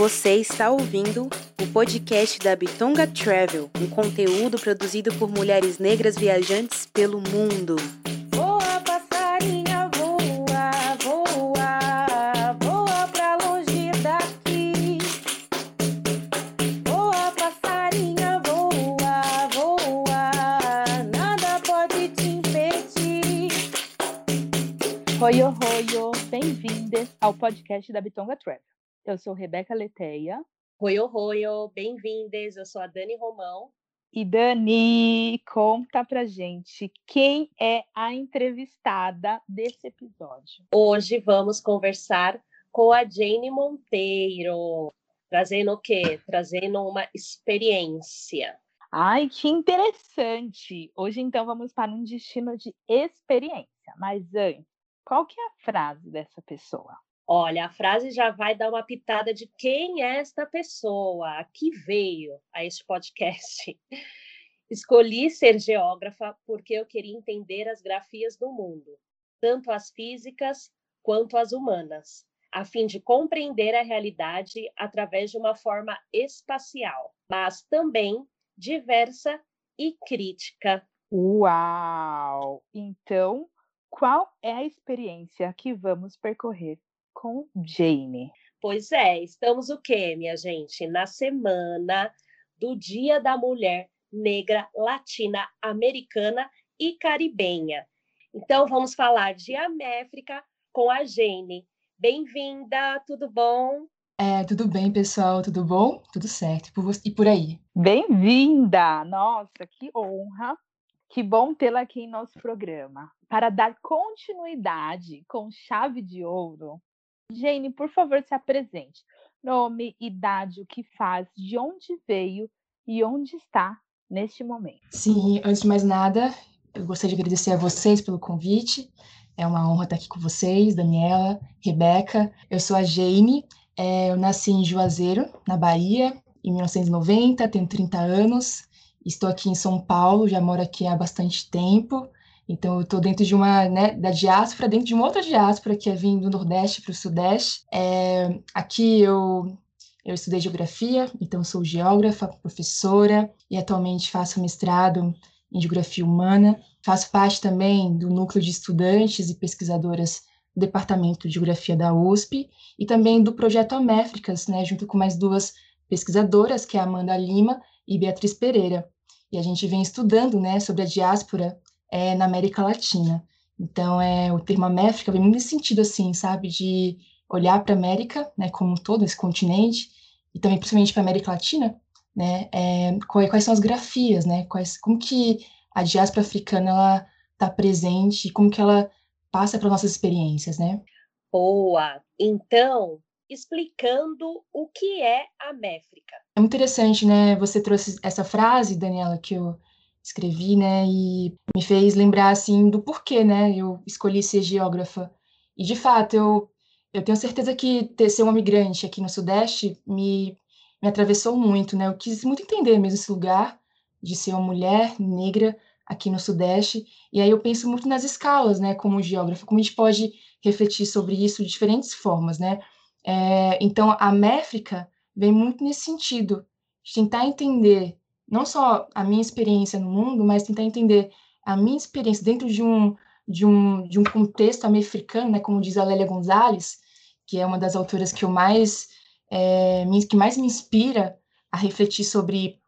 Você está ouvindo o podcast da Bitonga Travel, um conteúdo produzido por mulheres negras viajantes pelo mundo. Voa, passarinha, voa, voa, voa pra longe daqui. Voa, passarinha, voa, voa, nada pode te impedir. Oi, oi, bem-vindas ao podcast da Bitonga Travel. Eu sou Rebeca Leteia. Oi, oi, bem-vindas. Eu sou a Dani Romão. E Dani, conta pra gente quem é a entrevistada desse episódio. Hoje vamos conversar com a Jane Monteiro, trazendo o quê? Trazendo uma experiência. Ai, que interessante! Hoje então vamos para um destino de experiência. Mas antes, qual que é a frase dessa pessoa? Olha, a frase já vai dar uma pitada de quem é esta pessoa, que veio a este podcast. Escolhi ser geógrafa porque eu queria entender as grafias do mundo, tanto as físicas quanto as humanas, a fim de compreender a realidade através de uma forma espacial, mas também diversa e crítica. Uau! Então, qual é a experiência que vamos percorrer com Jane. Pois é, estamos o quê, minha gente? Na semana do Dia da Mulher Negra Latina Americana e Caribenha. Então vamos falar de Améfrica com a Jane. Bem-vinda, tudo bom? É, tudo bem, pessoal? Tudo bom? Tudo certo. E por aí? Bem-vinda! Nossa, que honra! Que bom tê-la aqui em nosso programa. Para dar continuidade com chave de ouro Jane, por favor, se apresente. Nome, idade, o que faz, de onde veio e onde está neste momento. Sim, antes de mais nada, eu gostaria de agradecer a vocês pelo convite. É uma honra estar aqui com vocês, Daniela, Rebeca. Eu sou a Jane, é, eu nasci em Juazeiro, na Bahia, em 1990, tenho 30 anos. Estou aqui em São Paulo, já moro aqui há bastante tempo. Então, eu estou dentro de uma, né, da diáspora, dentro de uma outra diáspora, que é vindo do Nordeste para o Sudeste. É, aqui eu, eu estudei geografia, então sou geógrafa, professora, e atualmente faço mestrado em geografia humana. Faço parte também do núcleo de estudantes e pesquisadoras do Departamento de Geografia da USP e também do projeto Améfricas, né, junto com mais duas pesquisadoras, que é Amanda Lima e Beatriz Pereira. E a gente vem estudando né, sobre a diáspora é, na América Latina. Então, é, o termo América vem muito nesse sentido, assim, sabe, de olhar para a América, né, como um todo, esse continente, e também principalmente para a América Latina, né, é, quais, quais, são as grafias, né, quais, como que a diáspora africana ela está presente e como que ela passa para nossas experiências, né? Boa. Então, explicando o que é a Méfrica. É muito interessante, né? Você trouxe essa frase, Daniela, que eu escrevi, né, e me fez lembrar, assim, do porquê, né, eu escolhi ser geógrafa. E, de fato, eu, eu tenho certeza que ter, ser uma migrante aqui no Sudeste me, me atravessou muito, né, eu quis muito entender mesmo esse lugar de ser uma mulher negra aqui no Sudeste, e aí eu penso muito nas escalas, né, como geógrafa, como a gente pode refletir sobre isso de diferentes formas, né, é, então a Méfrica vem muito nesse sentido, de tentar entender não só a minha experiência no mundo, mas tentar entender a minha experiência dentro de um, de um, de um contexto americano, né, como diz a Lélia Gonzalez, que é uma das autoras que eu mais, é, que mais me inspira a refletir sobre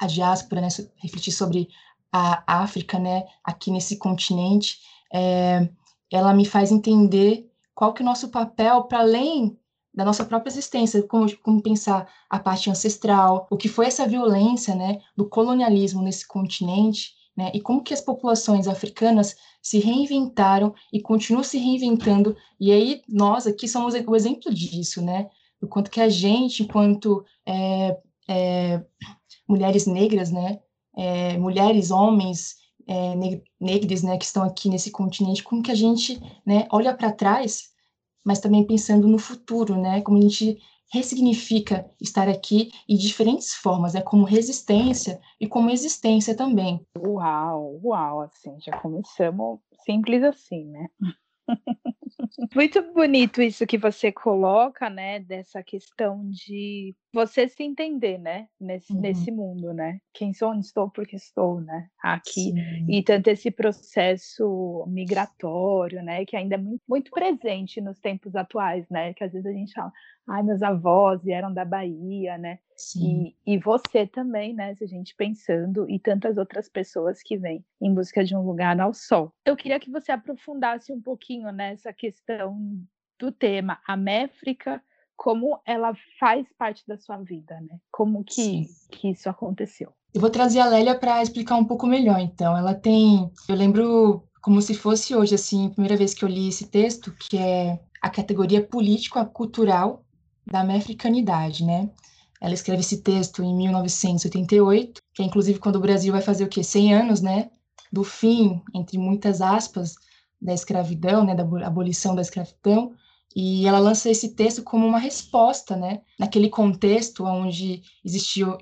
a diáspora, né, refletir sobre a África, né, aqui nesse continente, é, ela me faz entender qual que é o nosso papel para além da nossa própria existência, como, como pensar a parte ancestral, o que foi essa violência, né, do colonialismo nesse continente, né, e como que as populações africanas se reinventaram e continuam se reinventando, e aí nós aqui somos o exemplo disso, né, do quanto que a gente, enquanto é, é, mulheres negras, né, é, mulheres, homens, é, negros, né, que estão aqui nesse continente, como que a gente, né, olha para trás mas também pensando no futuro, né? Como a gente ressignifica estar aqui em diferentes formas, né? como resistência e como existência também. Uau, uau, assim, já começamos simples assim, né? Muito bonito isso que você coloca, né? Dessa questão de você se entender, né? Nesse, Uhum. nesse mundo, né? Quem sou, onde estou, porque estou, né? Aqui. Sim. E tanto esse processo migratório, né? Que ainda é muito, muito presente nos tempos atuais, né? Que às vezes a gente fala, ai, meus avós vieram da Bahia, né? Sim. E, e você também, né? Se a gente pensando, e tantas outras pessoas que vêm em busca de um lugar ao sol. Eu queria que você aprofundasse um pouquinho nessa questão do tema, a méfrica, como ela faz parte da sua vida, né? Como que, Sim. que isso aconteceu. Eu vou trazer a Lélia para explicar um pouco melhor, então. Ela tem, eu lembro como se fosse hoje, assim, a primeira vez que eu li esse texto, que é a categoria político-cultural da mefricanidade, né? Ela escreve esse texto em 1988, que é inclusive quando o Brasil vai fazer o quê? 100 anos, né? Do fim, entre muitas aspas, da escravidão, né? Da abo- abolição da escravidão. E ela lança esse texto como uma resposta, né? Naquele contexto onde existiu,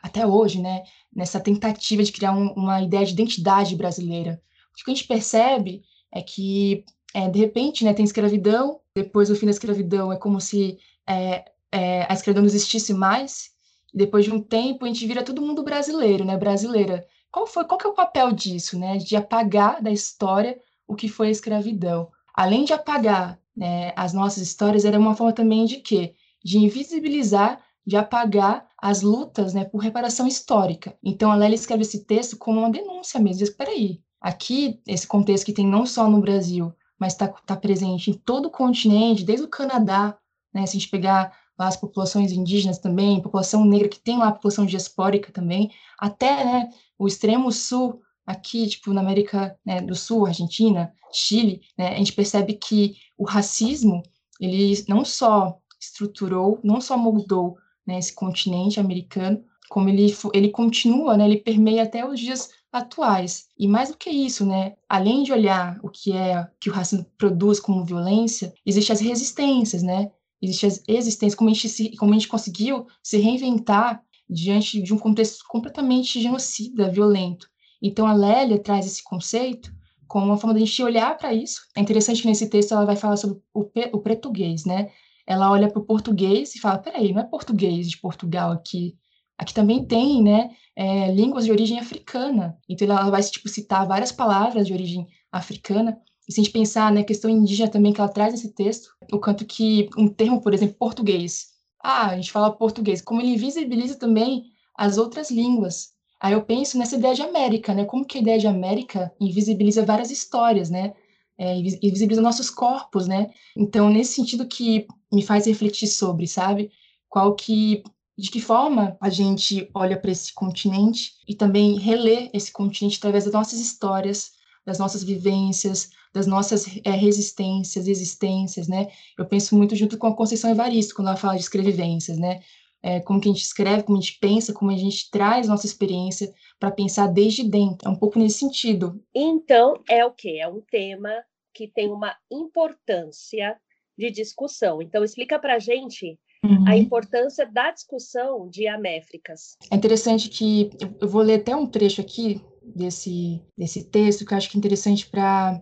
até hoje, né? Nessa tentativa de criar um- uma ideia de identidade brasileira. O que a gente percebe é que, eh, de repente, né? Tem escravidão, depois do fim da escravidão é como se eh, eh, a escravidão não existisse mais, e depois de um tempo a gente vira todo mundo brasileiro, né? Brasileira. Qual foi, qual que é o papel disso, né? De apagar da história o que foi a escravidão. Além de apagar né, as nossas histórias, era uma forma também de quê? De invisibilizar, de apagar as lutas né, por reparação histórica. Então, a Lélia escreve esse texto como uma denúncia mesmo. Diz, peraí, aqui, esse contexto que tem não só no Brasil, mas está tá presente em todo o continente, desde o Canadá, né, se a gente pegar as populações indígenas também, população negra que tem lá população diaspórica também, até né, o extremo sul, aqui, tipo, na América né, do Sul, Argentina, Chile, né, a gente percebe que o racismo, ele não só estruturou, não só moldou né, esse continente americano, como ele, ele continua, né, ele permeia até os dias atuais. E mais do que isso, né, além de olhar o que é que o racismo produz como violência, existem as resistências, né? Existem as existências, como a gente, se, como a gente conseguiu se reinventar diante de um contexto completamente genocida, violento. Então, a Lélia traz esse conceito como uma forma de a gente olhar para isso. É interessante que nesse texto ela vai falar sobre o, o português, né? Ela olha para o português e fala, peraí, não é português de Portugal aqui. Aqui também tem, né, é, línguas de origem africana. Então, ela vai, tipo, citar várias palavras de origem africana. E se a gente pensar na questão indígena também que ela traz nesse texto, o quanto que um termo, por exemplo, português. Ah, a gente fala português. Como ele visibiliza também as outras línguas. Aí eu penso nessa ideia de América, né? Como que a ideia de América invisibiliza várias histórias, né? É, invis- invisibiliza nossos corpos, né? Então, nesse sentido que me faz refletir sobre, sabe? Qual que, de que forma a gente olha para esse continente e também relê esse continente através das nossas histórias, das nossas vivências, das nossas é, resistências, existências, né? Eu penso muito junto com a Conceição Evaristo, quando ela fala de escrevivências, né? É, como que a gente escreve, como a gente pensa, como a gente traz nossa experiência para pensar desde dentro. É um pouco nesse sentido. Então, é o quê? É um tema que tem uma importância de discussão. Então, explica para a gente Uhum. a importância da discussão de améfricas. É interessante que eu vou ler até um trecho aqui desse, desse texto que eu acho que é interessante para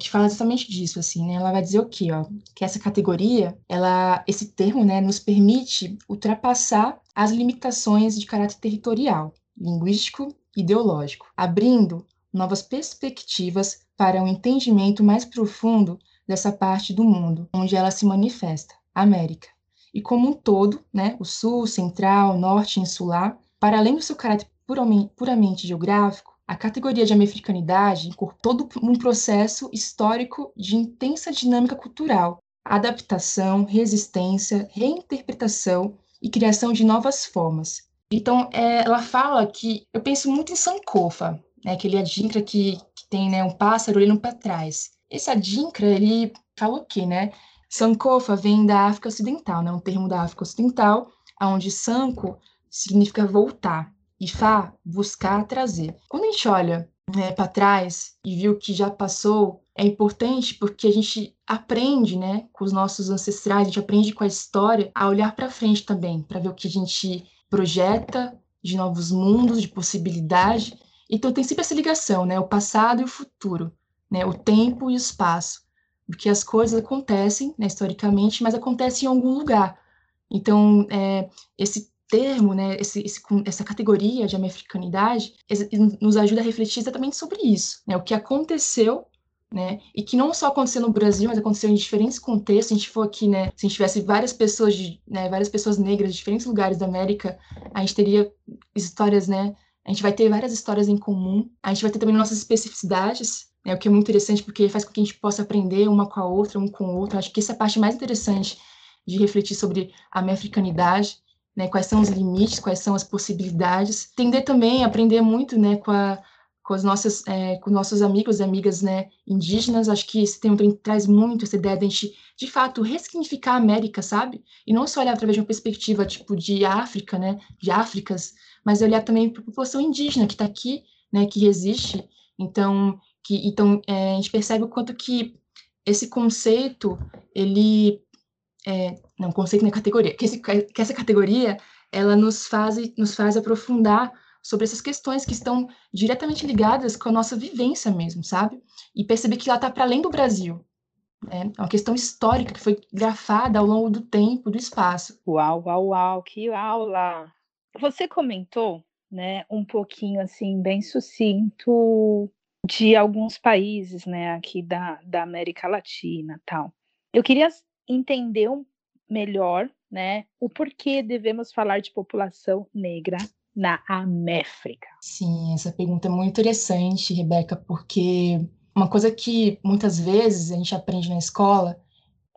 que fala exatamente disso assim, né? Ela vai dizer o quê, ó? Que essa categoria, ela, esse termo, né, nos permite ultrapassar as limitações de caráter territorial, linguístico, ideológico, abrindo novas perspectivas para um entendimento mais profundo dessa parte do mundo onde ela se manifesta, América e como um todo, né, o sul, central, norte insular, para além do seu caráter puramente, puramente geográfico, a categoria de americanidade incorpora todo um processo histórico de intensa dinâmica cultural, adaptação, resistência, reinterpretação e criação de novas formas. Então, é, ela fala que eu penso muito em Sankofa, né, aquele adinkra que, que tem né, um pássaro olhando para trás. Esse adinkra, ele fala o quê, né? Sankofa vem da África Ocidental, né? um termo da África Ocidental, onde Sanko significa voltar e Fá, buscar, trazer. Quando a gente olha né, para trás e viu que já passou, é importante porque a gente aprende né, com os nossos ancestrais, a gente aprende com a história a olhar para frente também, para ver o que a gente projeta de novos mundos, de possibilidade. Então tem sempre essa ligação, né, o passado e o futuro, né, o tempo e o espaço. porque as coisas acontecem, né, historicamente, mas acontecem em algum lugar. Então, é, esse termo, né, esse, esse, essa categoria de americanidade nos ajuda a refletir exatamente sobre isso, né, o que aconteceu, né, e que não só aconteceu no Brasil, mas aconteceu em diferentes contextos. Se a gente for aqui, né, se a gente tivesse várias pessoas, de, né, várias pessoas negras de diferentes lugares da América, a gente teria histórias, né, a gente vai ter várias histórias em comum. A gente vai ter também nossas especificidades, né, o que é muito interessante porque faz com que a gente possa aprender uma com a outra, um com o outro. Acho que essa é a parte mais interessante de refletir sobre a minha africanidade né, quais são os limites, quais são as possibilidades. Entender também, aprender muito, né, com, a, com os nossos, é, com nossos amigos e amigas, né, indígenas. Acho que esse tema traz muito essa ideia de a gente, de fato, ressignificar a América, sabe? E não só olhar através de uma perspectiva, tipo, de África, né, de Áfricas, mas olhar também para a população indígena que está aqui, né, que resiste. Então, que, então é, a gente percebe o quanto que esse conceito, ele é, não, conceito na categoria, que, esse, que essa categoria, ela nos faz, nos faz aprofundar sobre essas questões que estão diretamente ligadas com a nossa vivência mesmo, sabe? E perceber que ela está para além do Brasil. Né? É uma questão histórica que foi grafada ao longo do tempo, do espaço. Uau, uau, uau, que aula! Você comentou, né, um pouquinho assim, bem sucinto, de alguns países, né, aqui da, da América Latina tal. Eu queria entender um melhor, né, o porquê devemos falar de população negra na Améfrica. Sim, essa pergunta é muito interessante, Rebeca, porque uma coisa que muitas vezes a gente aprende na escola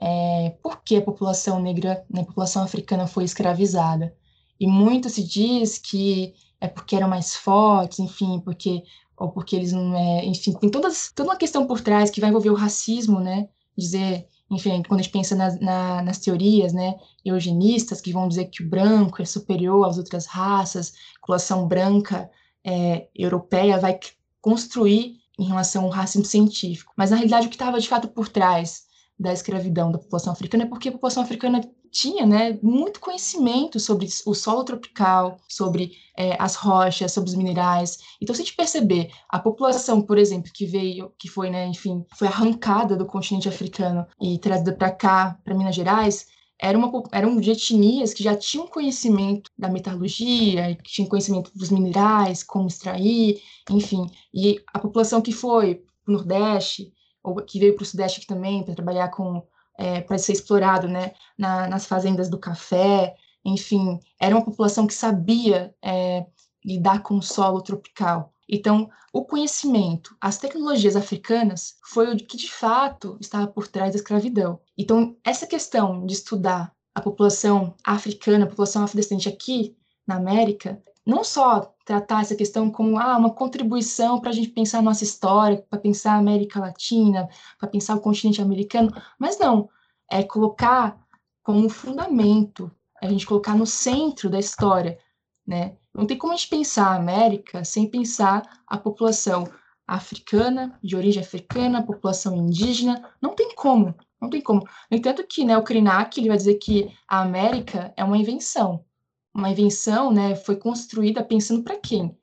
é por que a população negra, né, a população africana foi escravizada. E muito se diz que é porque eram mais fortes, enfim, porque ou porque eles não é, enfim, tem todas, toda uma questão por trás que vai envolver o racismo, né? Dizer enfim, quando a gente pensa nas, na, nas teorias, né, eugenistas, que vão dizer que o branco é superior às outras raças, a população branca é, europeia vai construir em relação ao racismo científico. Mas, na realidade, o que estava de fato por trás da escravidão da população africana é porque a população africana tinha né, muito conhecimento sobre o solo tropical, sobre é, as rochas, sobre os minerais. Então, se a gente perceber a população, por exemplo, que veio, que foi, né, enfim, foi arrancada do continente africano e trazida para cá, para Minas Gerais, era uma, eram de etnias que já tinham conhecimento da metalurgia, que tinham conhecimento dos minerais, como extrair, enfim. E a população que foi para o Nordeste, ou que veio para o Sudeste aqui também, para trabalhar com, é, para ser explorado, né, na, nas fazendas do café, enfim, era uma população que sabia é, lidar com o solo tropical. Então, o conhecimento, as tecnologias africanas, foi o que de fato estava por trás da escravidão. Então, essa questão de estudar a população africana, a população afrodescendente aqui na América, não só tratar essa questão como ah, uma contribuição para a gente pensar a nossa história, para pensar a América Latina, para pensar o continente americano, mas não, é colocar como fundamento, a gente colocar no centro da história, né? Não tem como a gente pensar a América sem pensar a população africana, de origem africana, a população indígena, não tem como, não tem como. No entanto que, né, o Krenak, ele vai dizer que a América é uma invenção, uma invenção, né, foi construída pensando para quem?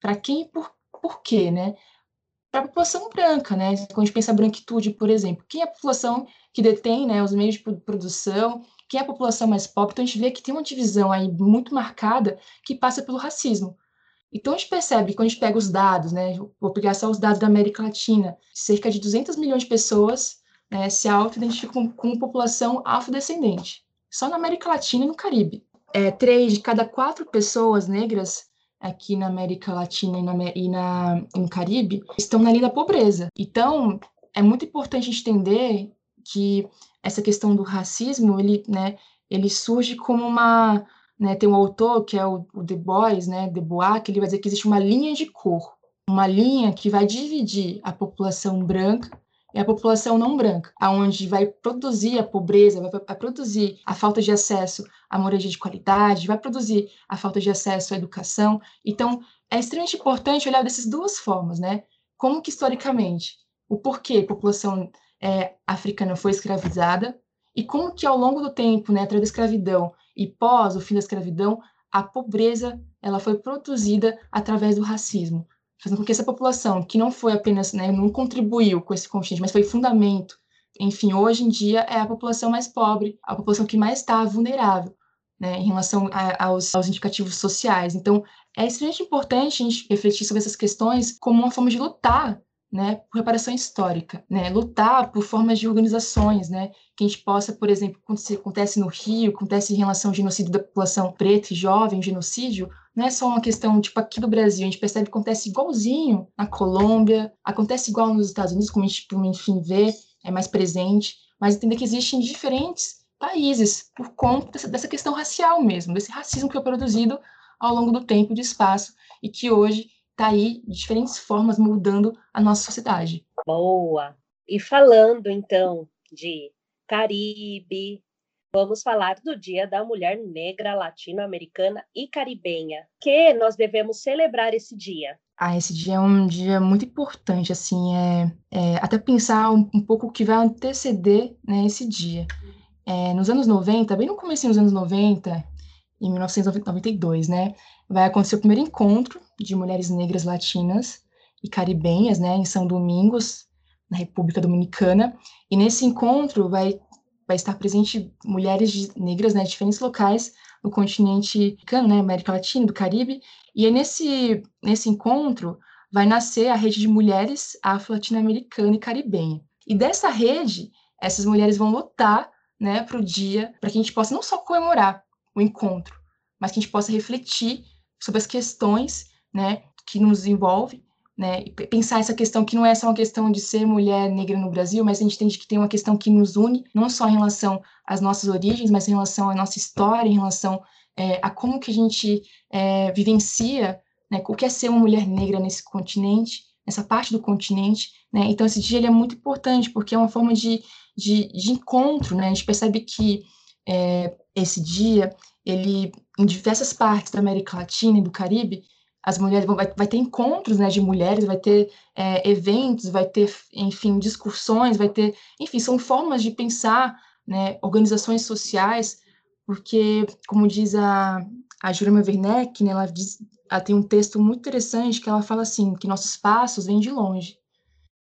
Para quem e por, por quê, né? Para a população branca, né? Quando a gente pensa branquitude, por exemplo, quem é a população que detém, né, os meios de produção, quem é a população mais pobre? Então a gente vê que tem uma divisão aí muito marcada que passa pelo racismo. Então a gente percebe, quando a gente pega os dados, né, vou pegar só os dados da América Latina, cerca de 200 milhões de pessoas né, se auto-identificam como população afrodescendente. Só na América Latina e no Caribe é, três de cada quatro pessoas negras aqui na América Latina e, na, e na, no Caribe estão na linha da pobreza. Então, é muito importante entender que essa questão do racismo, ele, né, ele surge como uma, né, tem um autor que é o, o Du Bois, né, Du Bois, que ele vai dizer que existe uma linha de cor, uma linha que vai dividir a população branca é a população não branca, aonde vai produzir a pobreza, vai, produzir a falta de acesso à moradia de qualidade, vai produzir a falta de acesso à educação. Então, é extremamente importante olhar dessas duas formas, né? Como que historicamente, o porquê a população é, africana foi escravizada e como que ao longo do tempo, né, através da escravidão e pós o fim da escravidão, a pobreza ela foi produzida através do racismo, fazendo com que essa população, que não foi apenas, né, não contribuiu com esse continente, mas foi fundamento enfim, hoje em dia é a população mais pobre, a população que mais está vulnerável, né, em relação a, aos, aos indicativos sociais. Então, é extremamente importante a gente refletir sobre essas questões como uma forma de lutar né, por reparação histórica, né, lutar por formas de organizações, né, que a gente possa, por exemplo, quando acontece no Rio, acontece em relação ao genocídio da população preta e jovem, genocídio, não é só uma questão, tipo, aqui do Brasil, a gente percebe que acontece igualzinho na Colômbia, acontece igual nos Estados Unidos, como a gente, enfim, vê, é mais presente, mas entender que existem diferentes países por conta dessa, dessa questão racial mesmo, desse racismo que foi produzido ao longo do tempo e do espaço, e que hoje está aí de diferentes formas mudando a nossa sociedade. Boa! E falando então de Caribe, vamos falar do Dia da Mulher Negra Latino-Americana e Caribenha, que nós devemos celebrar esse dia. Ah, esse dia é um dia muito importante, assim, é, é até pensar um, um, pouco o que vai anteceder né, esse dia. É, nos anos 90, bem no começo dos anos 90, em 1992, né, vai acontecer o primeiro encontro de mulheres negras latinas e caribenhas, né, em São Domingos, na República Dominicana. E nesse encontro vai vai estar presente mulheres negras, né, de diferentes locais no continente africano, né, América Latina, do Caribe. E é nesse nesse encontro vai nascer a rede de mulheres afro-latino-americana e caribenha. E dessa rede, essas mulheres vão lutar, né, para o dia, para que a gente possa não só comemorar o encontro, mas que a gente possa refletir sobre as questões né, que nos envolve, né, pensar essa questão que não é só uma questão de ser mulher negra no Brasil, mas a gente entende que tem uma questão que nos une, não só em relação às nossas origens, mas em relação à nossa história, em relação é, a como que a gente é, vivencia né, o que é ser uma mulher negra nesse continente, nessa parte do continente, né, então esse dia ele é muito importante, porque é uma forma de, de, de encontro, né, a gente percebe que é, esse dia, ele, em diversas partes da América Latina e do Caribe, as mulheres vão, vai, vai ter encontros né, de mulheres, vai ter é, eventos, vai ter, enfim, discussões, vai ter, enfim, são formas de pensar, né, organizações sociais, porque, como diz a, a Jurema Werneck, né, ela, diz, ela tem um texto muito interessante que ela fala assim, que nossos passos vêm de longe.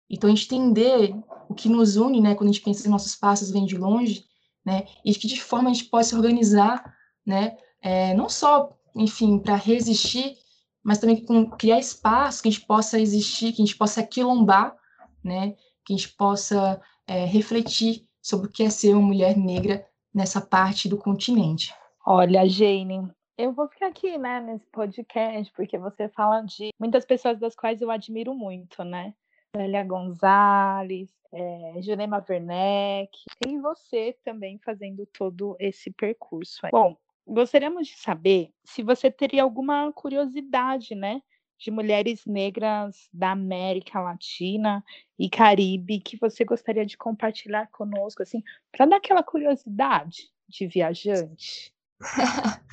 Então, a gente entender o que nos une, né, quando a gente pensa que nossos passos vêm de longe, né, e de que forma a gente pode se organizar, né, é, não só, enfim, para resistir, mas também com criar espaço que a gente possa existir, que a gente possa quilombar, né, que a gente possa é, refletir sobre o que é ser uma mulher negra nessa parte do continente. Olha, Jane, eu vou ficar aqui, né, nesse podcast, porque você fala de muitas pessoas das quais eu admiro muito, né? Lélia Gonzalez, é, Jurema Werneck, e você também fazendo todo esse percurso. Bom, gostaríamos de saber se você teria alguma curiosidade, né, de mulheres negras da América Latina e Caribe que você gostaria de compartilhar conosco, assim, para dar aquela curiosidade de viajante.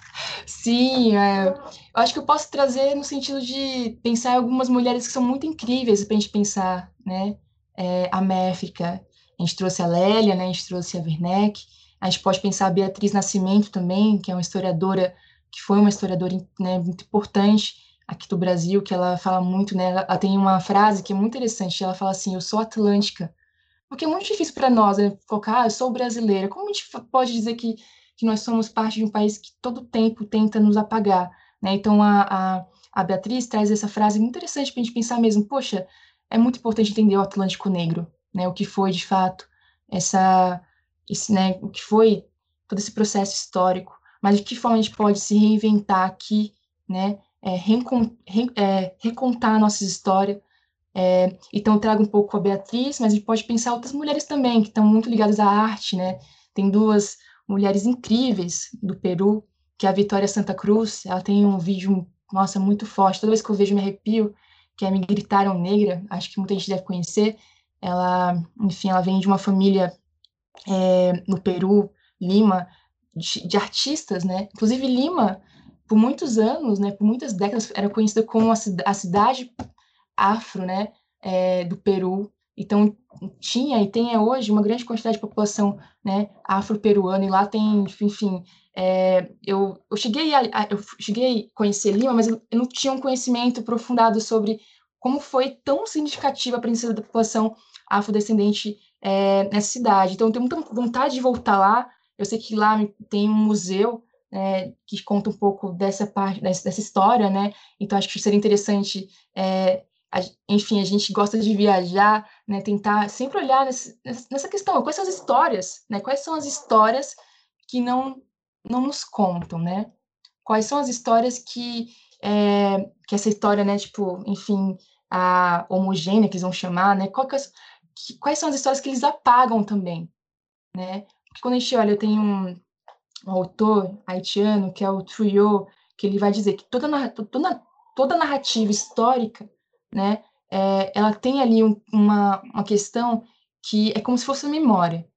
Sim, é, eu acho que eu posso trazer no sentido de pensar algumas mulheres que são muito incríveis para a gente pensar, né? É, a Méfica, a gente trouxe a Lélia, né? A gente trouxe a Werneck, a gente pode pensar a Beatriz Nascimento também, que é uma historiadora, que foi uma historiadora né, muito importante aqui do Brasil, que ela fala muito, né? Ela, tem uma frase que é muito interessante, ela fala assim, eu sou atlântica, porque é muito difícil para nós né, colocar, ah, eu sou brasileira, como a gente pode dizer que que nós somos parte de um país que todo tempo tenta nos apagar, né? Então a, a, a Beatriz traz essa frase muito interessante para a gente pensar mesmo, poxa, é muito importante entender o Atlântico Negro, né? O que foi de fato essa, esse, né? O que foi todo esse processo histórico, mas de que forma a gente pode se reinventar aqui, né? É, re, é, recontar a nossa história. É, então, eu trago um pouco a Beatriz, mas a gente pode pensar outras mulheres também, que estão muito ligadas à arte, né? Tem duas mulheres incríveis do Peru, que é a Vitória Santa Cruz. Ela tem um vídeo, nossa, muito forte. Toda vez que eu vejo, me arrepio, que é Me Gritaram Negra. Acho que muita gente deve conhecer. Ela, enfim, ela vem de uma família é, no Peru, Lima, de, de, artistas, né? Inclusive Lima, por muitos anos, né? Por muitas décadas, era conhecida como a, a cidade afro, né? É, do Peru. Então, tinha e tem hoje uma grande quantidade de população né, afro-peruana, e lá tem, enfim, é, eu, eu, cheguei a, eu cheguei a conhecer Lima, mas eu, não tinha um conhecimento aprofundado sobre como foi tão significativa a presença da população afrodescendente é, nessa cidade. Então, eu tenho muita vontade de voltar lá. Eu sei que lá tem um museu é, que conta um pouco dessa parte, dessa, história, né? Então, acho que seria interessante, é, a, enfim, a gente gosta de viajar, né? Tentar sempre olhar nesse, nessa questão, quais são as histórias, né? Quais são as histórias que não, não nos contam, né? Quais são as histórias que, é, que essa história, né? Tipo, enfim, a homogênea que eles vão chamar, né? Quais, quais são as histórias que eles apagam também, né? Porque quando a gente olha, tem um, um autor haitiano, que é o Trujillo, que ele vai dizer que toda, toda, toda narrativa histórica, né, é, ela tem ali um, uma, uma questão que é como se fosse memória.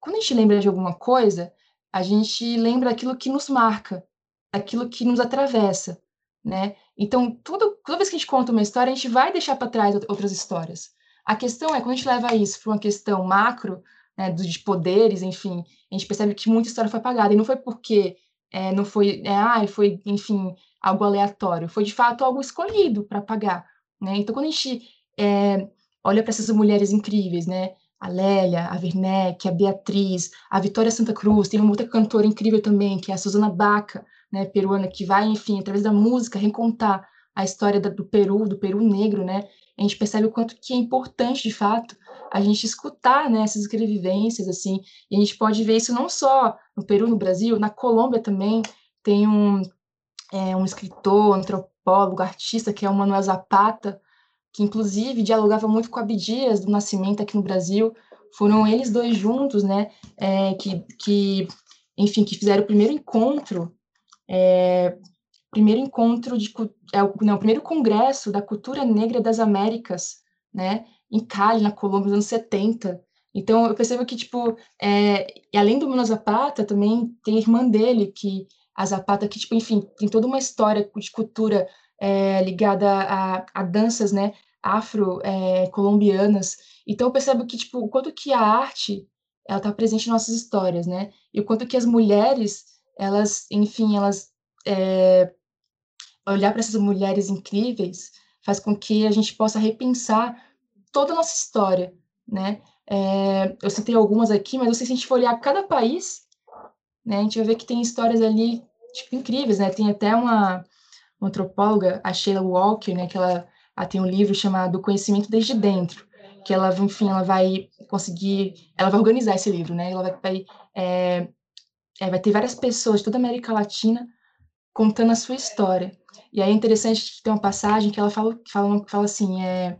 Quando a gente lembra de alguma coisa, a gente lembra aquilo que nos marca, aquilo que nos atravessa, né? Então, tudo, toda vez que a gente conta uma história, a gente vai deixar para trás outras histórias. A questão é, quando a gente leva isso para uma questão macro, né, de poderes, enfim, a gente percebe que muita história foi apagada. E não foi porque é, não foi, é, ah, foi, enfim, algo aleatório. Foi, de fato, algo escolhido para apagar. Né? Então, quando a gente é, olha para essas mulheres incríveis, né? A Lélia, a Werneck, a Beatriz, a Vitória Santa Cruz, tem uma outra cantora incrível também, que é a Susana Baca, né, peruana, que vai, enfim, através da música, recontar a história da, do Peru, do Peru negro, né? A gente percebe o quanto que é importante, de fato, a gente escutar né, essas escrevivências, assim, e a gente pode ver isso não só no Peru, no Brasil, na Colômbia também, tem um, é, um escritor, antropólogo, artista, que é o Manuel Zapata, que inclusive dialogava muito com Abdias do Nascimento aqui no Brasil, foram eles dois juntos, né, é, que, que, enfim, que fizeram o primeiro encontro, é, primeiro encontro de, é, o, não, o primeiro congresso da cultura negra das Américas, né, em Cali, na Colômbia, nos anos 70. Então, eu percebo que, tipo, é, além do Mano Zapata, também tem a irmã dele, que a Zapata, que, tipo, enfim, tem toda uma história de cultura é, ligada a, a, danças, né, afro-colombianas. É, então, eu percebo que, tipo, o quanto que a arte, ela está presente em nossas histórias, né, e o quanto que as mulheres, elas, enfim, elas, é, olhar para essas mulheres incríveis faz com que a gente possa repensar toda a nossa história, né? É, eu citei algumas aqui, mas se a gente for olhar cada país, né, a gente vai ver que tem histórias ali tipo, incríveis, né? Tem até uma, uma antropóloga, a Sheila Walker, né, que ela, ela tem um livro chamado Conhecimento Desde Dentro, que ela, enfim, ela vai conseguir, ela vai organizar esse livro, né? Ela vai, vai, é, é, vai ter várias pessoas de toda a América Latina contando a sua história. E aí é interessante que tem uma passagem que ela fala, fala, fala assim, é,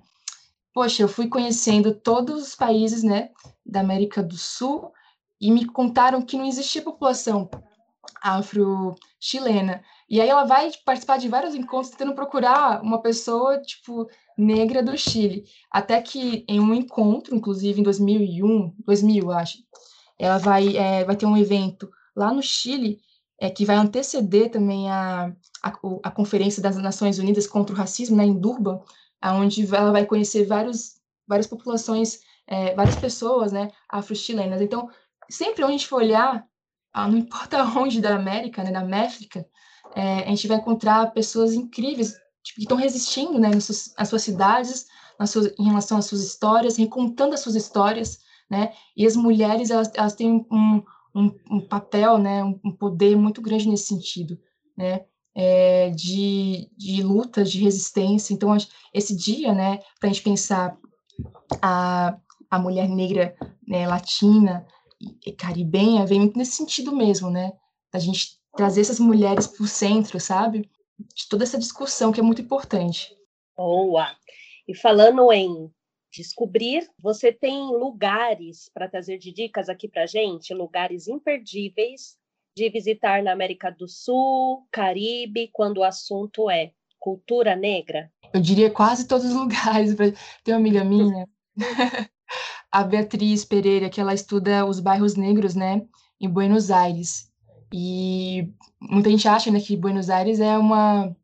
poxa, eu fui conhecendo todos os países, né, da América do Sul e me contaram que não existia população afro-chilena. E aí ela vai participar de vários encontros tentando procurar uma pessoa, tipo, negra do Chile. Até que em um encontro, inclusive em 2001, 2000, acho, ela vai, é, vai ter um evento lá no Chile é, que vai anteceder também a, a, a Conferência das Nações Unidas contra o Racismo, né, em Durban, onde ela vai conhecer vários, várias populações, é, várias pessoas, né, afro-chilenas. Então, sempre onde a gente for olhar, ah, não importa onde da América, né, da Méfica, é, a gente vai encontrar pessoas incríveis tipo, que estão resistindo, né, nas suas, nas suas cidades, nas suas, em relação às suas histórias, recontando as suas histórias, né, e as mulheres, elas, elas têm um, um, um papel, né, um, um poder muito grande nesse sentido, né, é, de, de lutas, de resistência. Então, esse dia, né, para a gente pensar a, a mulher negra né, latina e caribenha, vem muito nesse sentido mesmo, né? A gente trazer essas mulheres para o centro, sabe? De toda essa discussão que é muito importante. Boa! E falando em descobrir, você tem lugares para trazer de dicas aqui para gente, lugares imperdíveis de visitar na América do Sul, Caribe, quando o assunto é cultura negra? Eu diria quase todos os lugares. Tem uma amiga minha, a Beatriz Pereira, que ela estuda os bairros negros, né, em Buenos Aires. E muita gente acha, né, que Buenos Aires é uma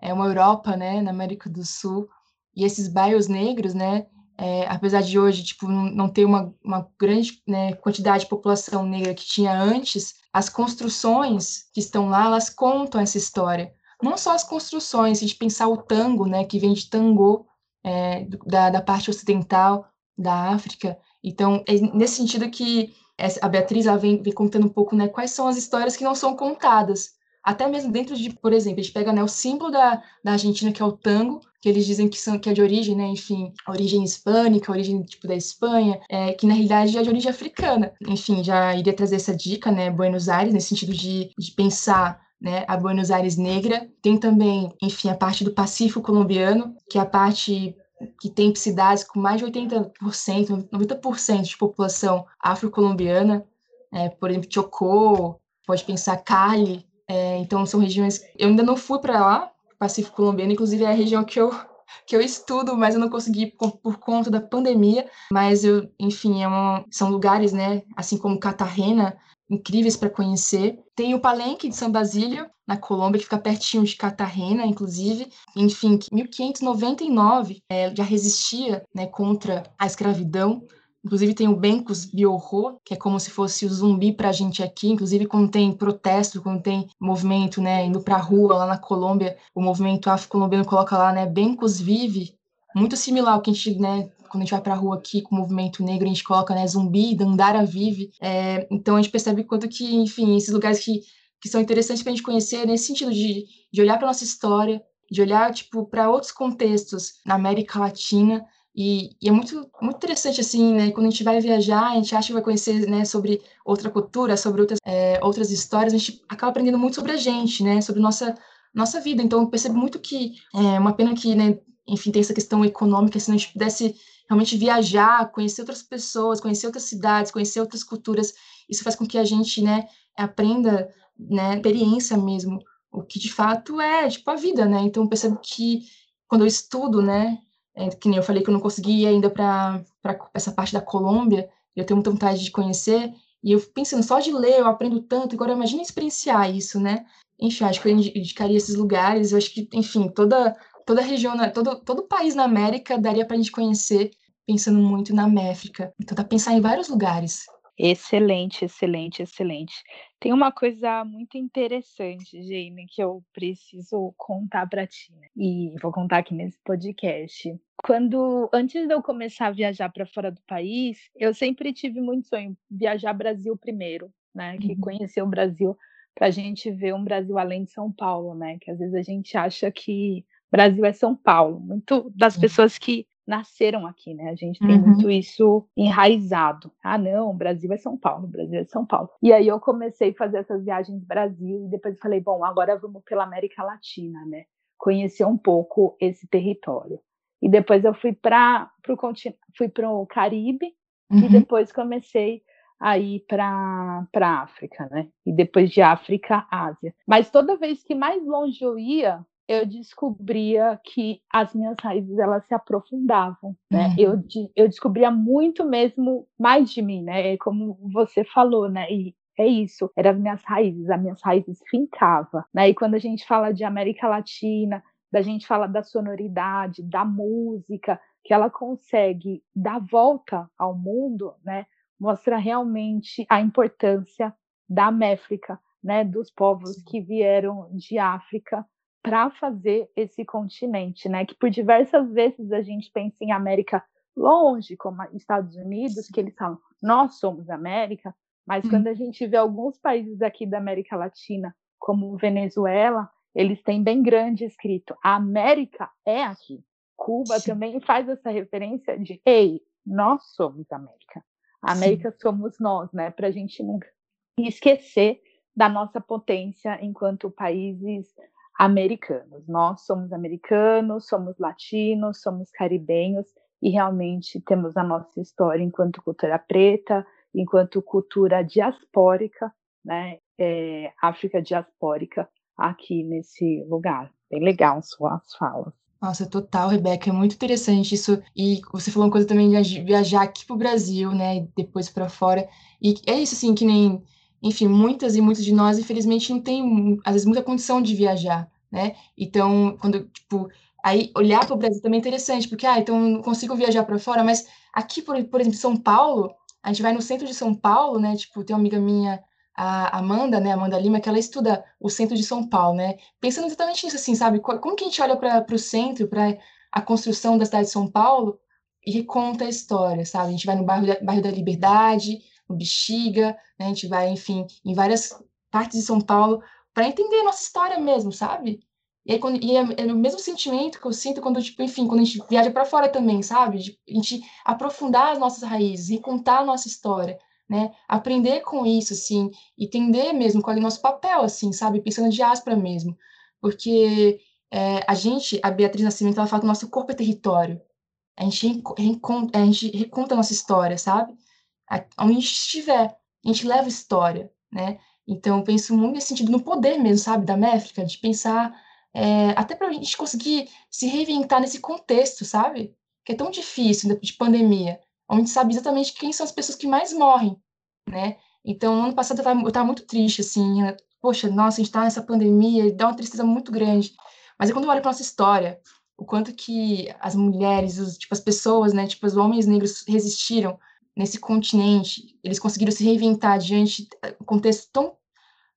é uma Europa, né, na América do Sul. E esses bairros negros, né, é, apesar de hoje tipo, não ter uma, uma grande né, quantidade de população negra que tinha antes, as construções que estão lá, elas contam essa história. Não só as construções, se a gente pensar o tango, né, que vem de tango, é, da, da parte ocidental da África, Então, é nesse sentido que a Beatriz ela vem, vem contando um pouco, né, quais são as histórias que não são contadas. Até mesmo dentro de, por exemplo, a gente pega né, o símbolo da, da Argentina, que é o tango, que eles dizem que, são, que é de origem, né, enfim, origem hispânica, origem tipo da Espanha, é, que na realidade é de origem africana. Enfim, já iria trazer essa dica, né, Buenos Aires, nesse sentido de, de pensar né, a Buenos Aires negra. Tem também, enfim, a parte do Pacífico colombiano, que é a parte que tem cidades com mais de 80%, 90% de população afro-colombiana, é, por exemplo, Chocó, pode pensar Cali, é, então são regiões. Eu ainda não fui para lá, Pacífico colombiano, inclusive é a região que eu que eu estudo, mas eu não consegui por, por conta da pandemia. Mas eu, enfim, é uma, são lugares, né, assim como Cartagena, incríveis para conhecer. Tem o Palenque de São Basílio, na Colômbia, que fica pertinho de Cartagena, inclusive. Enfim, 1599 é, já resistia né, contra a escravidão. Inclusive tem o Bencos Biorro, que é como se fosse o zumbi para a gente aqui. Inclusive quando tem protesto, quando tem movimento, né, indo para a rua lá na Colômbia, o movimento afro-colombiano coloca lá, né, Bencos vive, muito similar ao que a gente, né, quando a gente vai para a rua aqui com o movimento negro, a gente coloca, né, zumbi, Dandara vive. É, então a gente percebe quanto que, enfim, esses lugares que, que são interessantes para a gente conhecer nesse sentido de, de olhar para nossa história, de olhar, tipo, para outros contextos na América Latina, e, e, é muito, muito interessante, assim, né? Quando a gente vai viajar, a gente acha que vai conhecer, né, sobre outra cultura, sobre outras, é, outras histórias, a gente acaba aprendendo muito sobre a gente, né? Sobre nossa, nossa vida. Então, eu percebo muito que é uma pena que, né, enfim, tem essa questão econômica, se a gente pudesse realmente viajar, conhecer outras pessoas, conhecer outras cidades, conhecer outras culturas, isso faz com que a gente, né, aprenda, né, experiência mesmo, o que de fato é, tipo, a vida, né? Então, eu percebo que quando eu estudo, né, é, que nem eu falei que eu não consegui ir ainda para essa parte da Colômbia, eu tenho muita vontade de conhecer, e eu pensando, só de ler eu aprendo tanto, agora imagina experienciar isso, né? Enfim, acho que eu indicaria esses lugares, eu acho que, enfim, toda, toda região, todo, todo país na América daria para a gente conhecer, pensando muito na Méfica. Então dá pensar em vários lugares. Excelente, excelente, excelente. Tem uma coisa muito interessante, Jane, que eu preciso contar para ti, né? e vou contar aqui nesse podcast. Quando antes de eu começar a viajar para fora do país, eu sempre tive muito sonho viajar Brasil primeiro, né? Que uhum. conhecer o Brasil para a gente ver um Brasil além de São Paulo, né? Que às vezes a gente acha que Brasil é São Paulo. Muito das pessoas que nasceram aqui, né? A gente tem uhum. muito isso enraizado. Ah, não, Brasil é São Paulo, Brasil é São Paulo. E aí eu comecei a fazer essas viagens Brasil e depois falei, bom, agora vamos pela América Latina, né? Conhecer um pouco esse território. E depois eu fui para o continente, fui para o Caribe uhum. e depois comecei a ir para a África, né? E depois de África, Ásia. Mas toda vez que mais longe eu ia, eu descobria que as minhas raízes elas se aprofundavam, né? Uhum. Eu, eu descobria muito mesmo mais de mim, né? Como você falou, né? E é isso, eram as minhas raízes, as minhas raízes fincava, né? E quando a gente fala de América Latina, da gente fala da sonoridade, da música, que ela consegue dar volta ao mundo, né? Mostra realmente a importância da Méfrica, né? Dos povos que vieram de África para fazer esse continente, né? Que por diversas vezes a gente pensa em América longe, como Estados Unidos, que eles falam, nós somos América, mas hum. quando a gente vê alguns países aqui da América Latina, como Venezuela, eles têm bem grande escrito, a América é aqui. Cuba Sim. também faz essa referência de, ei, nós somos América. A América Sim. somos nós, né? Para a gente nunca esquecer da nossa potência enquanto países americanos. Nós somos americanos, somos latinos, somos caribenhos e realmente temos a nossa história enquanto cultura preta, enquanto cultura diaspórica, né? É, África diaspórica aqui nesse lugar. Bem legal suas falas. Nossa, total, Rebeca, é muito interessante isso. E você falou uma coisa também de viajar aqui para o Brasil, né, e depois para fora. E é isso, assim, que nem enfim, muitas e muitos de nós, infelizmente, não tem, às vezes, muita condição de viajar, né? Então, quando, tipo, aí olhar para o Brasil também é interessante, porque, ah, então não consigo viajar para fora, mas aqui, por, por exemplo, São Paulo, a gente vai no centro de São Paulo, né? Tipo, tem uma amiga minha, a Amanda, né, Amanda Lima, que ela estuda o centro de São Paulo, né? Pensando exatamente nisso, assim, sabe? Como que a gente olha para o centro, para a construção da cidade de São Paulo, e reconta a história, sabe? A gente vai no bairro da, bairro da Liberdade, no Bexiga, né? a gente vai, enfim, em várias partes de São Paulo para entender a nossa história mesmo, sabe? E, aí, quando, e é, é, o mesmo sentimento que eu sinto quando, tipo, enfim, quando a gente viaja para fora também, sabe? De, a gente aprofundar as nossas raízes, recontar a nossa história, né? Aprender com isso, assim, entender mesmo qual é o nosso papel, assim, sabe? Pensando de diáspora mesmo. Porque é, a gente, a Beatriz Nascimento, ela fala que o nosso corpo é território. A gente, a gente reconta a nossa história, sabe? Onde a gente estiver, a gente leva história, né? Então, eu penso muito nesse sentido, no poder mesmo, sabe, da Méfica, de pensar, é, até para a gente conseguir se reinventar nesse contexto, sabe? Que é tão difícil, de pandemia, onde sabe exatamente quem são as pessoas que mais morrem, né? Então, ano passado eu estava muito triste, assim, né? poxa, nossa, a gente está nessa pandemia, dá uma tristeza muito grande. Mas é quando eu olho para nossa história, o quanto que as mulheres, os, tipo, as pessoas, né, tipo, os homens negros resistiram nesse continente, eles conseguiram se reinventar diante de um contexto tão,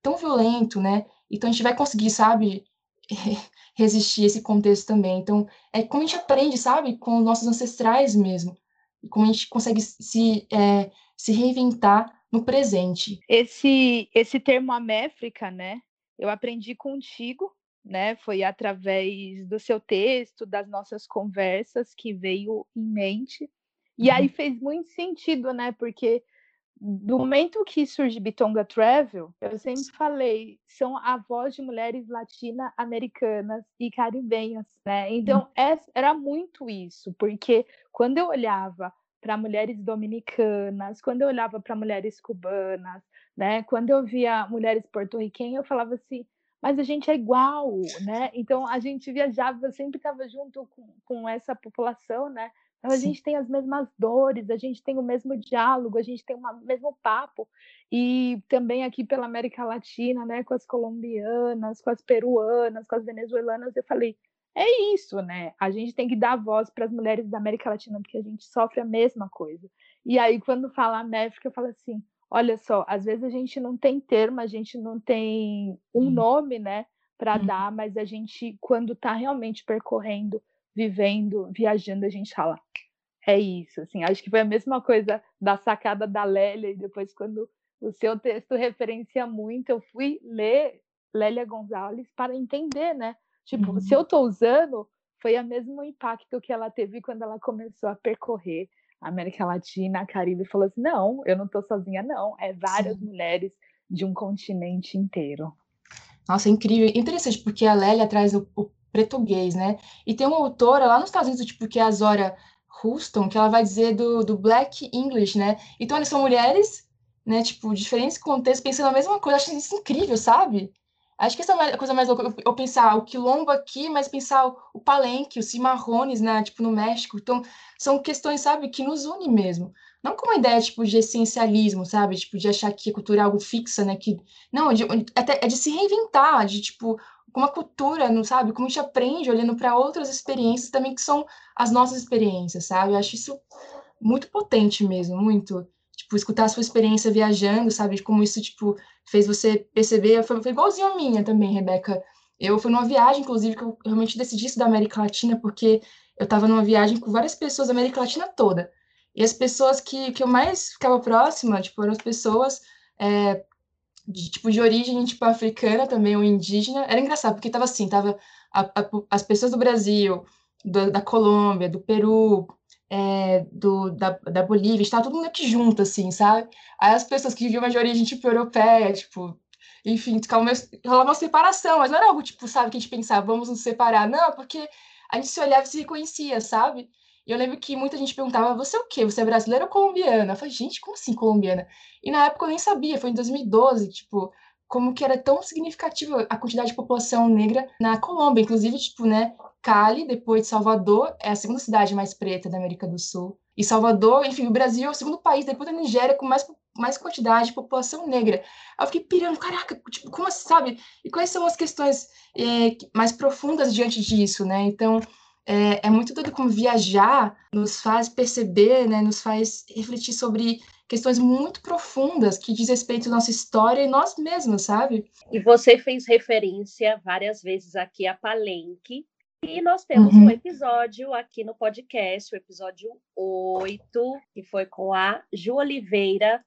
tão violento, né? Então a gente vai conseguir, sabe, resistir a esse contexto também. Então, é como a gente aprende, sabe, com os nossos ancestrais mesmo, e como a gente consegue se, é, se reinventar no presente. Esse, esse termo améfrica, né? Eu aprendi contigo, né? Foi através do seu texto, das nossas conversas que veio em mente. E aí uhum. fez muito sentido, né? Porque do momento que surge Bitonga Travel, eu sempre falei, são a voz de mulheres latino-americanas e caribenhas, né? Então, uhum. era muito isso, porque quando eu olhava para mulheres dominicanas, quando eu olhava para mulheres cubanas, né? Quando eu via mulheres porto-riquenhas, eu falava assim, mas a gente é igual, né? Então a gente viajava, sempre estava junto com, com essa população, né? Então a Sim. gente tem as mesmas dores, a gente tem o mesmo diálogo, a gente tem o mesmo papo. E também aqui pela América Latina, né, com as colombianas, com as peruanas, com as venezuelanas, eu falei, é isso, né? A gente tem que dar voz para as mulheres da América Latina, porque a gente sofre a mesma coisa. E aí, quando fala Méfica, eu falo assim: olha só, às vezes a gente não tem termo, a gente não tem um nome, né, para hum. dar, mas a gente, quando está realmente percorrendo, vivendo, viajando, a gente fala: é isso. Assim, acho que foi a mesma coisa da sacada da Lélia, e depois, quando o seu texto referencia muito, eu fui ler Lélia Gonzalez para entender, né? Tipo, uhum. se eu estou usando, foi o mesmo impacto que ela teve quando ela começou a percorrer a América Latina, a Caribe, e falou assim: não, eu não estou sozinha, não. É várias Sim. mulheres de um continente inteiro. Nossa, é incrível. Interessante, porque a Lélia traz o, o português, né? E tem uma autora lá nos Estados Unidos, tipo, que é a Zora Houston, que ela vai dizer do, do Black English, né? Então, elas são mulheres, né? Tipo, diferentes contextos, pensando a mesma coisa. Acho isso incrível, sabe? Acho que essa é a coisa mais louca, eu pensar o quilombo aqui, mas pensar o, palenque, os cimarrones, né, tipo, no México. Então, são questões, sabe, que nos unem mesmo. Não com uma ideia, tipo, de essencialismo, sabe? Tipo, de achar que a cultura é algo fixa, né? Que, não, de, até, é de se reinventar, de, tipo, como a cultura, não sabe? Como a gente aprende olhando para outras experiências também que são as nossas experiências, sabe? Eu acho isso muito potente mesmo, muito tipo, escutar a sua experiência viajando, sabe? Como isso, tipo, fez você perceber. Foi, foi igualzinho a minha também, Rebeca. Eu fui numa viagem, inclusive, que eu realmente decidi estudar América Latina, porque eu estava numa viagem com várias pessoas da América Latina toda. E as pessoas que, que eu mais ficava próxima, tipo, eram as pessoas é, de, tipo, de origem, tipo, africana também, ou indígena. Era engraçado, porque tava assim, tava a, a, as pessoas do Brasil, do, da Colômbia, do Peru, é, do, da, da Bolívia, estava todo mundo aqui junto, assim, sabe? Aí as pessoas que viviam de origem, tipo, europeia, tipo, enfim, rolava uma separação, mas não era algo, tipo, sabe, que a gente pensava, vamos nos separar, não, porque a gente se olhava e se reconhecia, sabe? E eu lembro que muita gente perguntava, você é o quê? Você é brasileira ou colombiana? Eu falei, gente, como assim colombiana? E na época eu nem sabia, foi em 2012, tipo, como que era tão significativa a quantidade de população negra na Colômbia, inclusive, tipo, né, Cali, depois de Salvador, é a segunda cidade mais preta da América do Sul. E Salvador, enfim, o Brasil é o segundo país, depois da Nigéria, com mais, mais quantidade de população negra. Aí eu fiquei pirando, caraca, tipo, como assim, sabe? E quais são as questões é, mais profundas diante disso, né? Então, é, é, muito doido como viajar nos faz perceber, né, nos faz refletir sobre questões muito profundas que diz respeito à nossa história e nós mesmos, sabe? E você fez referência várias vezes aqui a Palenque, E nós temos Uhum. um episódio aqui no podcast, o episódio 8, que foi com a Ju Oliveira,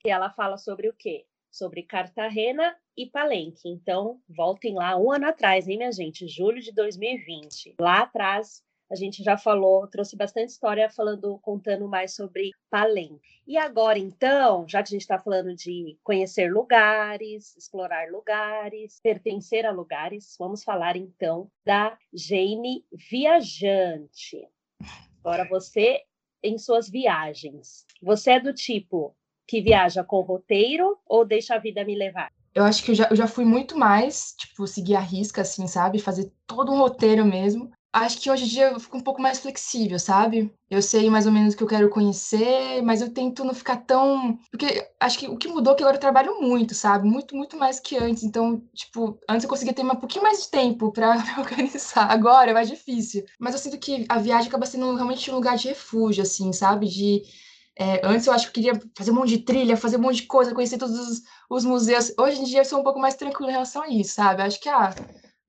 que ela fala sobre o quê? Sobre Cartagena e Palenque. Então, voltem lá um ano atrás, hein, minha gente? Julho de 2020. Lá atrás, a gente já falou, trouxe bastante história falando, contando mais sobre Palenque. E agora, então, já que a gente está falando de conhecer lugares, explorar lugares, pertencer a lugares, vamos falar então da Jane Viajante. Agora, você em suas viagens, você é do tipo que viaja com roteiro ou deixa a vida me levar? Eu acho que eu já, eu já fui muito mais, tipo, seguir a risca, assim, sabe? Fazer todo um roteiro mesmo. Acho que hoje em dia eu fico um pouco mais flexível, sabe? Eu sei mais ou menos o que eu quero conhecer, mas eu tento não ficar tão. Porque acho que o que mudou é que agora eu trabalho muito, sabe? Muito, muito mais que antes. Então, tipo, antes eu conseguia ter um pouquinho mais de tempo pra me organizar. Agora é mais difícil. Mas eu sinto que a viagem acaba sendo realmente um lugar de refúgio, assim, sabe? De. É, antes eu acho que eu queria fazer um monte de trilha, fazer um monte de coisa, conhecer todos os, os museus. Hoje em dia eu sou um pouco mais tranquila em relação a isso, sabe? Acho que, ah,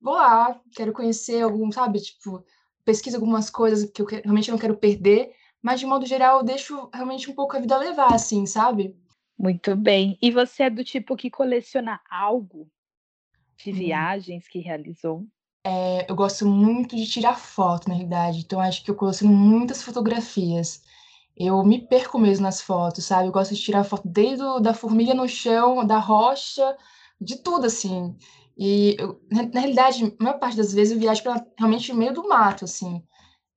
vou lá, quero conhecer algum, sabe? Tipo, pesquiso algumas coisas que eu que- realmente não quero perder, mas de modo geral eu deixo realmente um pouco a vida levar, assim, sabe? Muito bem. E você é do tipo que coleciona algo de Hum. viagens que realizou? É, eu gosto muito de tirar foto, na realidade, então acho que eu coleciono muitas fotografias. Eu me perco mesmo nas fotos, sabe? Eu gosto de tirar foto desde o, da formiga no chão, da rocha, de tudo, assim. E, eu, na, na realidade, a maior parte das vezes eu viajo pra, realmente no meio do mato, assim.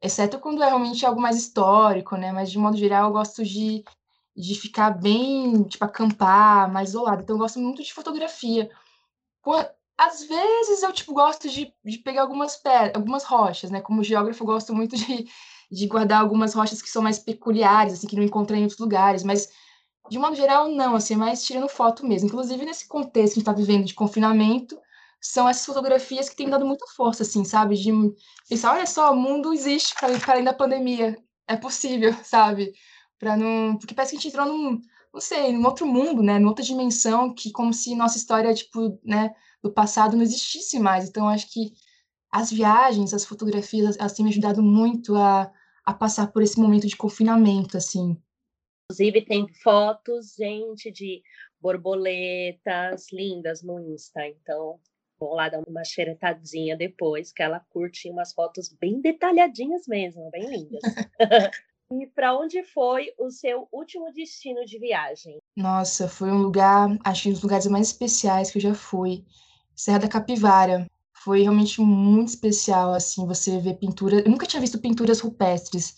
Exceto quando é realmente algo mais histórico, né? Mas, de modo geral, eu gosto de, de ficar bem, tipo, acampar, mais isolado. Então, eu gosto muito de fotografia. Qua- Às vezes eu, tipo, gosto de, de pegar algumas pedras, algumas rochas, né? Como geógrafo, eu gosto muito de, de guardar algumas rochas que são mais peculiares, assim, que não encontrei em outros lugares. Mas, de modo geral, não, assim, é mais tirando foto mesmo. Inclusive, nesse contexto que a gente está vivendo de confinamento, são essas fotografias que têm dado muita força, assim, sabe? De pensar, olha só, o mundo existe para além da pandemia. É possível, sabe? Para não... Porque parece que a gente entrou num, não sei, num outro mundo, né? Numa outra dimensão, que como se nossa história, tipo, né, do passado não existisse mais. Então, acho que as viagens, as fotografias, elas têm me ajudado muito a, a passar por esse momento de confinamento, assim. Inclusive, tem fotos, gente, de borboletas lindas no Insta. Então, vou lá dar uma xeretadinha depois, que ela curte umas fotos bem detalhadinhas mesmo, bem lindas. e para onde foi o seu último destino de viagem? Nossa, foi um lugar, acho que um dos lugares mais especiais que eu já fui. Serra da Capivara. Foi realmente muito especial, assim, você ver pintura. Eu nunca tinha visto pinturas rupestres.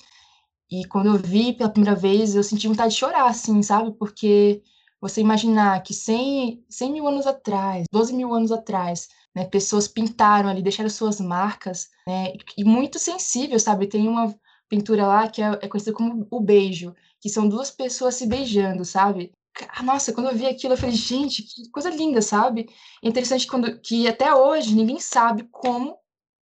E quando eu vi pela primeira vez, eu senti vontade de chorar, assim, sabe? Porque você imaginar que 100, 100 mil anos atrás, 12 mil anos atrás, né, pessoas pintaram ali, deixaram suas marcas, né? E muito sensível, sabe? Tem uma pintura lá que é, é conhecida como o beijo, que são duas pessoas se beijando, sabe? Ah, Nossa, quando eu vi aquilo, eu falei, gente, que coisa linda, sabe? É interessante quando, que até hoje ninguém sabe como,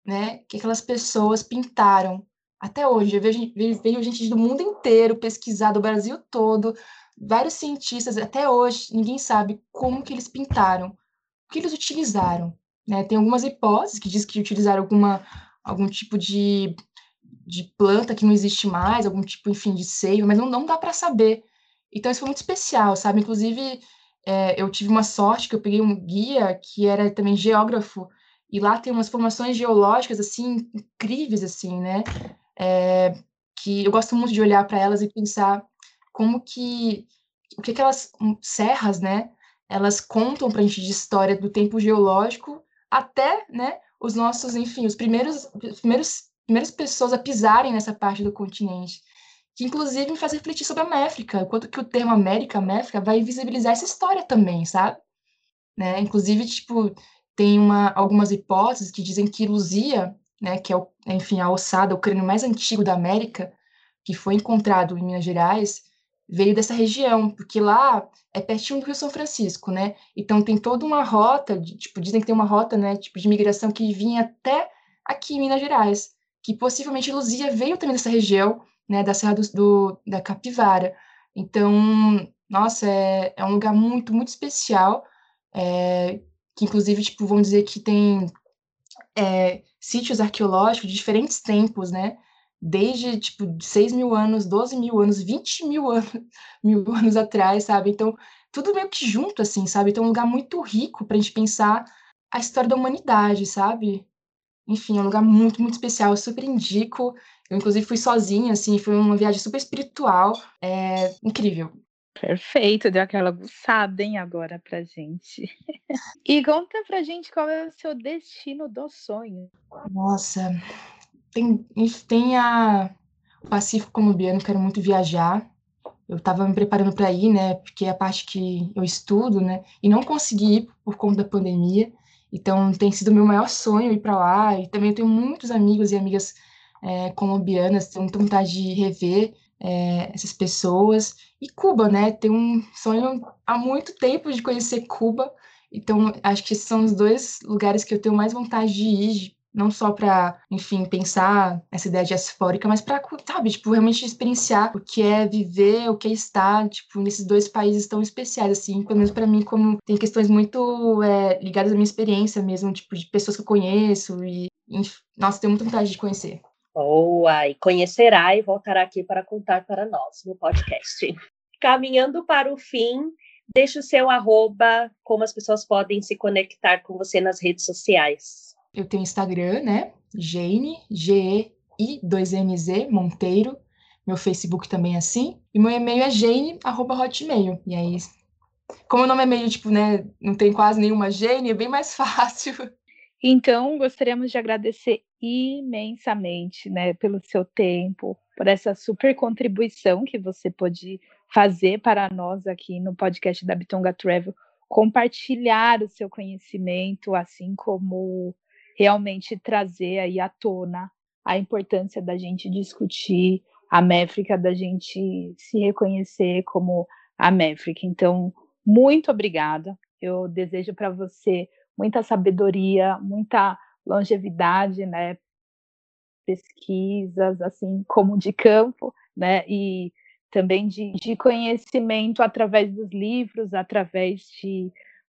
né, que aquelas pessoas pintaram. Até hoje, eu vejo, vejo, gente do mundo inteiro pesquisar, do Brasil todo, vários cientistas, até hoje, ninguém sabe como que eles pintaram, o que eles utilizaram, né? Tem algumas hipóteses que diz que utilizaram alguma, algum tipo de, de planta que não existe mais, algum tipo, enfim, de seiva, mas não, não dá para saber. Então, isso foi muito especial, sabe? Inclusive, é, eu tive uma sorte que eu peguei um guia que era também geógrafo, e lá tem umas formações geológicas, assim, incríveis, assim, né? É, que eu gosto muito de olhar para elas e pensar como que, o que aquelas hum, serras, né? Elas contam para a gente de história do tempo geológico até, né? Os nossos, enfim, os primeiros, os primeiros, primeiras pessoas a pisarem nessa parte do continente que inclusive me faz refletir sobre a Méfrica, quanto que o termo América, Méfrica, vai visibilizar essa história também, sabe? Né? Inclusive, tipo, tem uma, algumas hipóteses que dizem que Luzia, né, que é, o, enfim, a ossada, o crânio mais antigo da América, que foi encontrado em Minas Gerais, veio dessa região, porque lá é pertinho do Rio São Francisco, né? Então tem toda uma rota, de, tipo, dizem que tem uma rota, né, tipo, de migração que vinha até aqui em Minas Gerais, que possivelmente Luzia veio também dessa região, né, da Serra do, do, da Capivara. Então, nossa, é, é um lugar muito, muito especial, é, que inclusive, tipo, vão dizer que tem é, sítios arqueológicos de diferentes tempos, né? Desde, tipo, 6 mil anos, 12 mil anos, 20 mil anos, mil anos atrás, sabe? Então, tudo meio que junto, assim, sabe? Então, é um lugar muito rico para a gente pensar a história da humanidade, sabe? Enfim, é um lugar muito, muito especial, eu super indico. Eu, inclusive, fui sozinha, assim, foi uma viagem super espiritual, é incrível. Perfeito, deu aquela buçada, hein, agora pra gente. e conta pra gente qual é o seu destino do sonho. Nossa, tem, tem a, o Pacífico colombiano, quero muito viajar. Eu estava me preparando para ir, né, porque é a parte que eu estudo, né, e não consegui ir por conta da pandemia. Então, tem sido meu maior sonho ir para lá. E também tenho muitos amigos e amigas é, colombianas, tenho muita vontade de rever é, essas pessoas. E Cuba, né? Tenho um sonho há muito tempo de conhecer Cuba. Então, acho que esses são os dois lugares que eu tenho mais vontade de ir, não só para, enfim, pensar essa ideia diaspórica, mas para, sabe, tipo, realmente experienciar o que é viver, o que é estar, tipo, nesses dois países tão especiais, assim, pelo menos para mim, como tem questões muito é, ligadas à minha experiência mesmo, tipo, de pessoas que eu conheço e, enfim, nossa, tenho muita vontade de conhecer. Boa! E conhecerá e voltará aqui para contar para nós no podcast. Caminhando para o fim, deixe o seu arroba, como as pessoas podem se conectar com você nas redes sociais. Eu tenho Instagram, né? Jane, G-E-I-2-N-Z, Monteiro. Meu Facebook também é assim. E meu e-mail é jane, arroba hotmail. E aí, como o nome é meio, tipo, né, não tem quase nenhuma Jane, é bem mais fácil. Então, gostaríamos de agradecer imensamente, né, pelo seu tempo, por essa super contribuição que você pôde fazer para nós aqui no podcast da Bitonga Travel, compartilhar o seu conhecimento, assim como realmente trazer aí à tona a importância da gente discutir a métrica, da gente se reconhecer como a métrica. Então, muito obrigada. Eu desejo para você muita sabedoria, muita longevidade, né? Pesquisas, assim como de campo, né? E também de, de conhecimento através dos livros, através de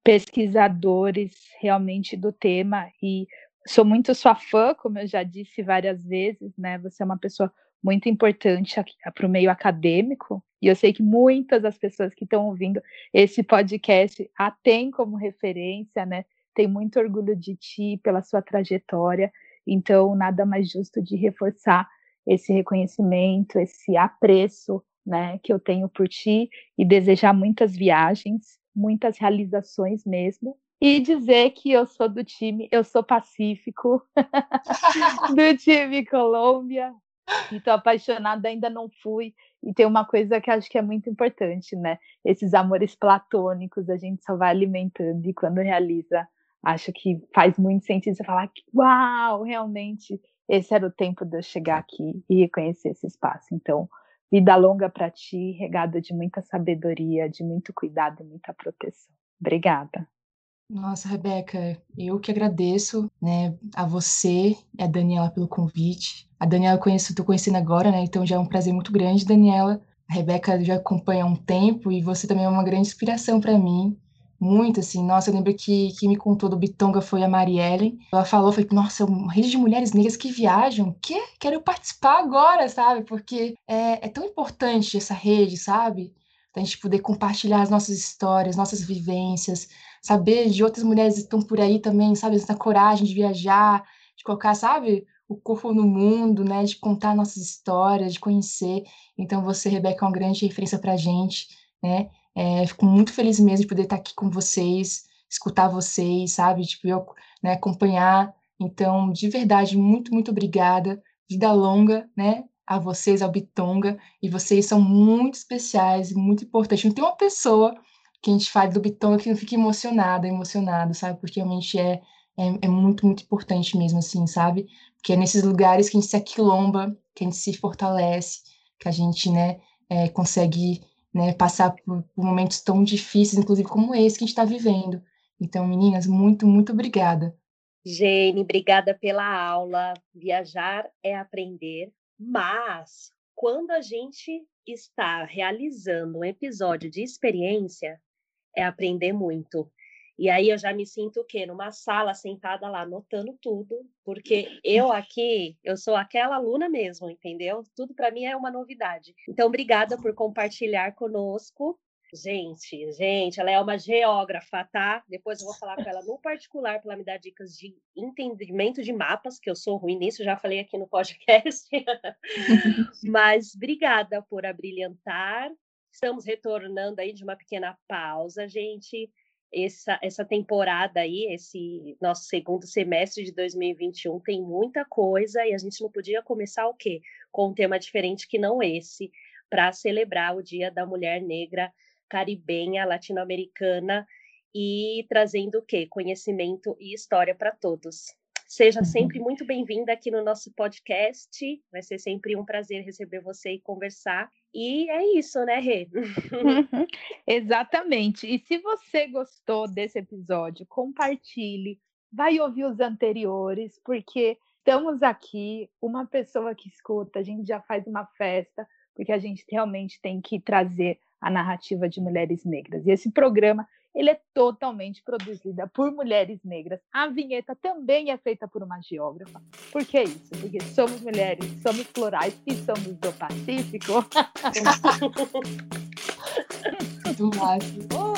pesquisadores realmente do tema e sou muito sua fã, como eu já disse várias vezes, né? Você é uma pessoa muito importante para o meio acadêmico, e eu sei que muitas das pessoas que estão ouvindo esse podcast a têm como referência, né? Tem muito orgulho de ti pela sua trajetória, então nada mais justo de reforçar esse reconhecimento, esse apreço, né, que eu tenho por ti e desejar muitas viagens, muitas realizações mesmo, e dizer que eu sou do time, eu sou pacífico, do time Colômbia, e estou apaixonada, ainda não fui. E tem uma coisa que acho que é muito importante, né? Esses amores platônicos a gente só vai alimentando e quando realiza, acho que faz muito sentido você falar que, uau, realmente esse era o tempo de eu chegar aqui e reconhecer esse espaço. Então, vida longa para ti, regada de muita sabedoria, de muito cuidado e muita proteção. Obrigada. Nossa, Rebeca, eu que agradeço, né, a você e a Daniela pelo convite. A Daniela eu conheço, tô conhecendo agora, né, então já é um prazer muito grande, Daniela. A Rebeca já acompanha há um tempo e você também é uma grande inspiração para mim. Muito, assim, nossa, eu lembro que quem me contou do Bitonga foi a Marielle. Ela falou, foi, nossa, uma rede de mulheres negras que viajam, que quero participar agora, sabe? Porque é, é tão importante essa rede, sabe? a gente poder compartilhar as nossas histórias, nossas vivências, saber de outras mulheres que estão por aí também, sabe? Essa coragem de viajar, de colocar, sabe? O corpo no mundo, né? De contar nossas histórias, de conhecer. Então, você, Rebeca, é uma grande referência para gente, né? É, fico muito feliz mesmo de poder estar aqui com vocês, escutar vocês, sabe? Tipo, eu né, acompanhar. Então, de verdade, muito, muito obrigada. Vida longa, né? a vocês, ao Bitonga, e vocês são muito especiais, muito importantes. Não tem uma pessoa que a gente fale do Bitonga que não fique emocionada, emocionado, sabe? Porque realmente é, é, é, muito, muito importante mesmo, assim, sabe? Porque é nesses lugares que a gente se aquilomba, que a gente se fortalece, que a gente, né, é, consegue né, passar por, por, momentos tão difíceis, inclusive como esse que a gente está vivendo. Então, meninas, muito, muito obrigada. Jane, obrigada pela aula. Viajar é aprender. Mas quando a gente está realizando um episódio de experiência, é aprender muito. E aí eu já me sinto o quê? Numa sala sentada lá, anotando tudo, porque eu aqui, eu sou aquela aluna mesmo, entendeu? Tudo para mim é uma novidade. Então, obrigada por compartilhar conosco. Gente, gente, ela é uma geógrafa, tá? Depois eu vou falar com ela no particular para ela me dar dicas de entendimento de mapas, que eu sou ruim nisso, já falei aqui no podcast. Mas obrigada por abrilhantar. Estamos retornando aí de uma pequena pausa, gente. Essa, essa temporada aí, esse nosso segundo semestre de 2021 tem muita coisa e a gente não podia começar o quê? Com um tema diferente que não esse, para celebrar o Dia da Mulher Negra caribenha, latino-americana e trazendo o quê? Conhecimento e história para todos. Seja sempre muito bem-vinda aqui no nosso podcast. Vai ser sempre um prazer receber você e conversar. E é isso, né, Rê? Uhum, exatamente. E se você gostou desse episódio, compartilhe, vai ouvir os anteriores, porque estamos aqui, uma pessoa que escuta, a gente já faz uma festa, porque a gente realmente tem que trazer a narrativa de mulheres negras. E esse programa ele é totalmente produzida por mulheres negras. A vinheta também é feita por uma geógrafa. Por que isso? Porque somos mulheres, somos plurais e somos do Pacífico. Do máximo. Boa